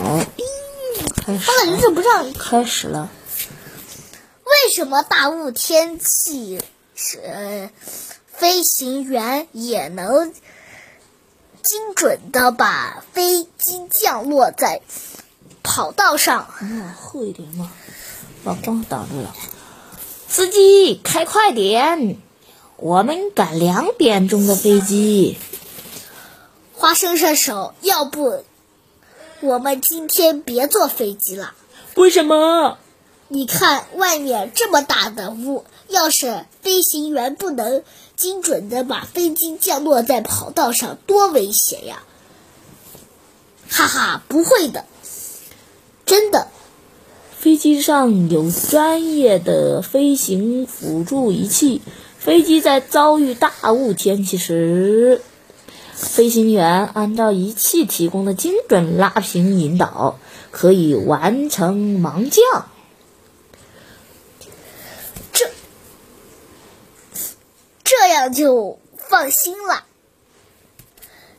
好，开始他怎么忍不让？开始了。为什么大雾天气是、呃、飞行员也能精准的把飞机降落在跑道上？嗯，厚一点嘛，把光挡住了。司机，开快点！我们赶两点钟的飞机。花生射手，要不我们今天别坐飞机了？为什么？你看外面这么大的雾，要是飞行员不能精准的把飞机降落在跑道上，多危险呀！哈哈，不会的，真的。飞机上有专业的飞行辅助仪器，飞机在遭遇大雾天气时，飞行员按照仪器提供的精准拉平引导，可以完成盲降。这这样就放心了。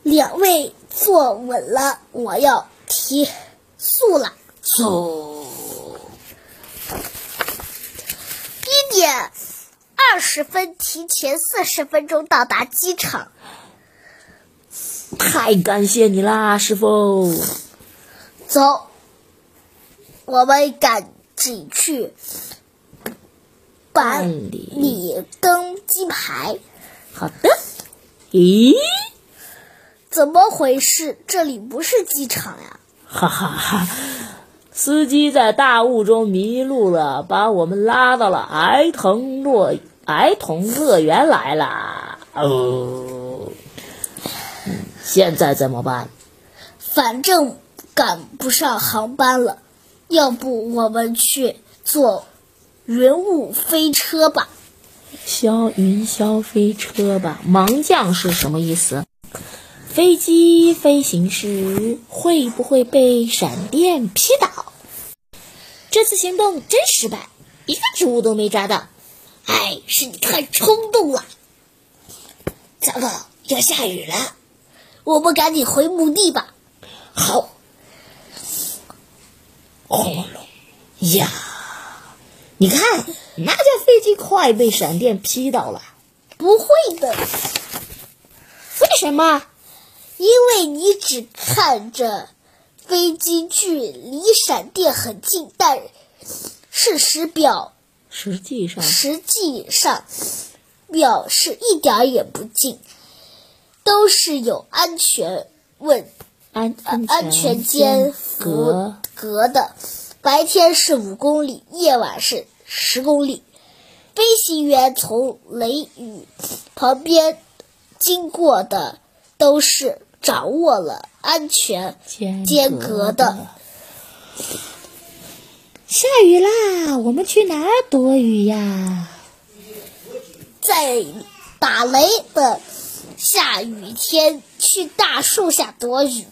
两位坐稳了，我要提速了。走。一点二十分，提前四十分钟到达机场。太感谢你啦，师傅！走，我们赶紧去办理登机牌。好的。咦？怎么回事？这里不是机场呀！哈哈哈。司机在大雾中迷路了，把我们拉到了儿童乐儿童乐园来了。哦，现在怎么办？反正赶不上航班了，要不我们去坐云雾飞车吧？霄云霄飞车吧？盲降是什么意思？飞机飞行时会不会被闪电劈倒？这次行动真失败，一个植物都没抓到。哎，是你太冲动了。糟糕，要下雨了，我们赶紧回墓地吧。好。轰隆呀！你看，那架飞机快被闪电劈到了。不会的。为什么？因为你只看着飞机距离闪电很近，但事实表实际上实际上表示一点也不近，都是有安全问安安全间隔隔的。白天是五公里，夜晚是十公里。飞行员从雷雨旁边经过的都是。掌握了安全间隔的。下雨啦，我们去哪儿躲雨呀？在打雷的下雨天，去大树下躲雨。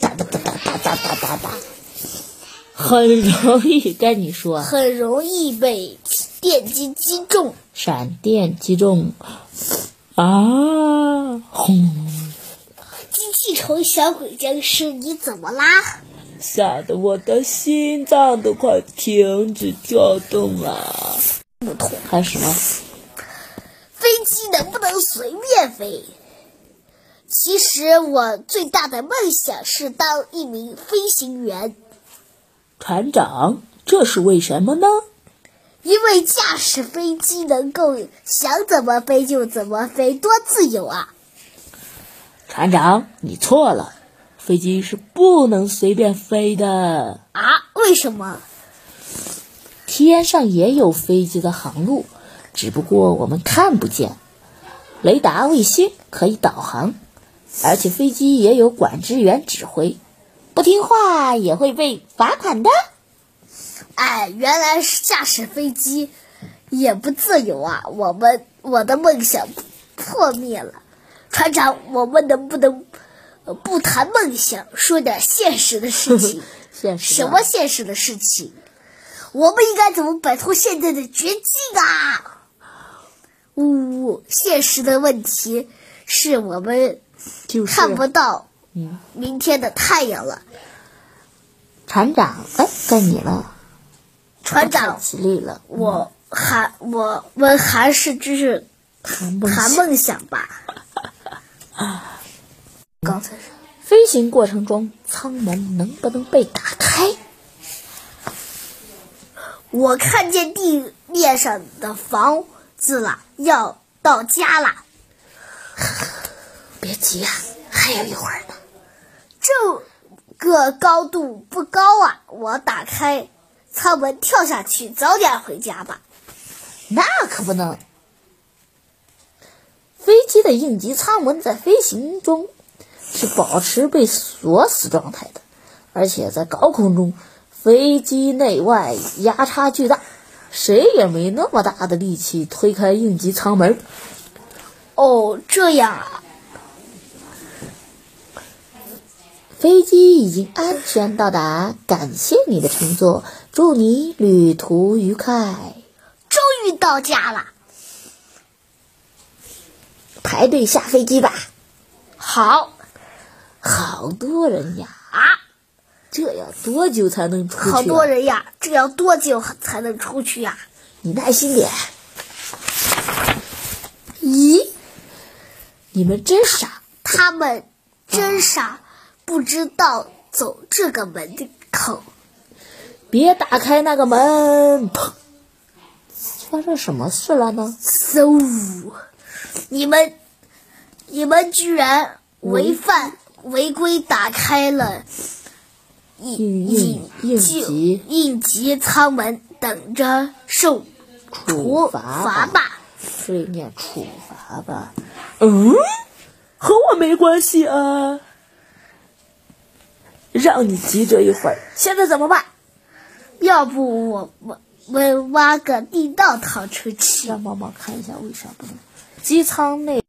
哒哒哒哒哒哒哒哒哒，很容易跟你说，很容易被电击击中，闪电击中啊！轰！机器虫小鬼僵尸，你怎么啦？吓得我的心脏都快停止跳动了。不痛，开始吗？飞机能不能随便飞？其实我最大的梦想是当一名飞行员。船长，这是为什么呢？因为驾驶飞机能够想怎么飞就怎么飞，多自由啊！船长，你错了，飞机是不能随便飞的啊！为什么？天上也有飞机的航路，只不过我们看不见。雷达、卫星可以导航，而且飞机也有管制员指挥，不听话也会被罚款的。哎，原来是驾驶飞机也不自由啊！我们我的梦想破灭了。船长，我们能不能不谈梦想，说点现实的事情？现实什么现实的事情？我们应该怎么摆脱现在的绝境啊？呜呜，现实的问题是我们看不到嗯明天的太阳了。船长，哎，该你了。船长，起立了。我还我们还是就是谈谈梦想吧。刚才是飞行过程中舱门能不能被打开？我看见地面上的房子了，要到家了。别急呀，还有一会儿呢。这个高度不高啊，我打开舱门跳下去，早点回家吧。那可不能。飞机的应急舱门在飞行中是保持被锁死状态的，而且在高空中。飞机内外压差巨大，谁也没那么大的力气推开应急舱门。哦，这样啊！飞机已经安全到达，感谢你的乘坐，祝你旅途愉快。终于到家了，排队下飞机吧。好，好多人呀！啊！这要多久才能出去？好多人呀！这要多久才能出去呀？你耐心点。咦，你们真傻！他们真傻，不知道走这个门的口。别打开那个门！砰！发生什么事了呢？嗖！你们，你们居然违反违规打开了。应应应急应急舱门，等着受处罚吧。是念处罚吧？嗯，和我没关系啊。让你急这一会儿，现在怎么办？要不我我我挖个地道逃出去？让妈妈看一下为啥不能？机舱内。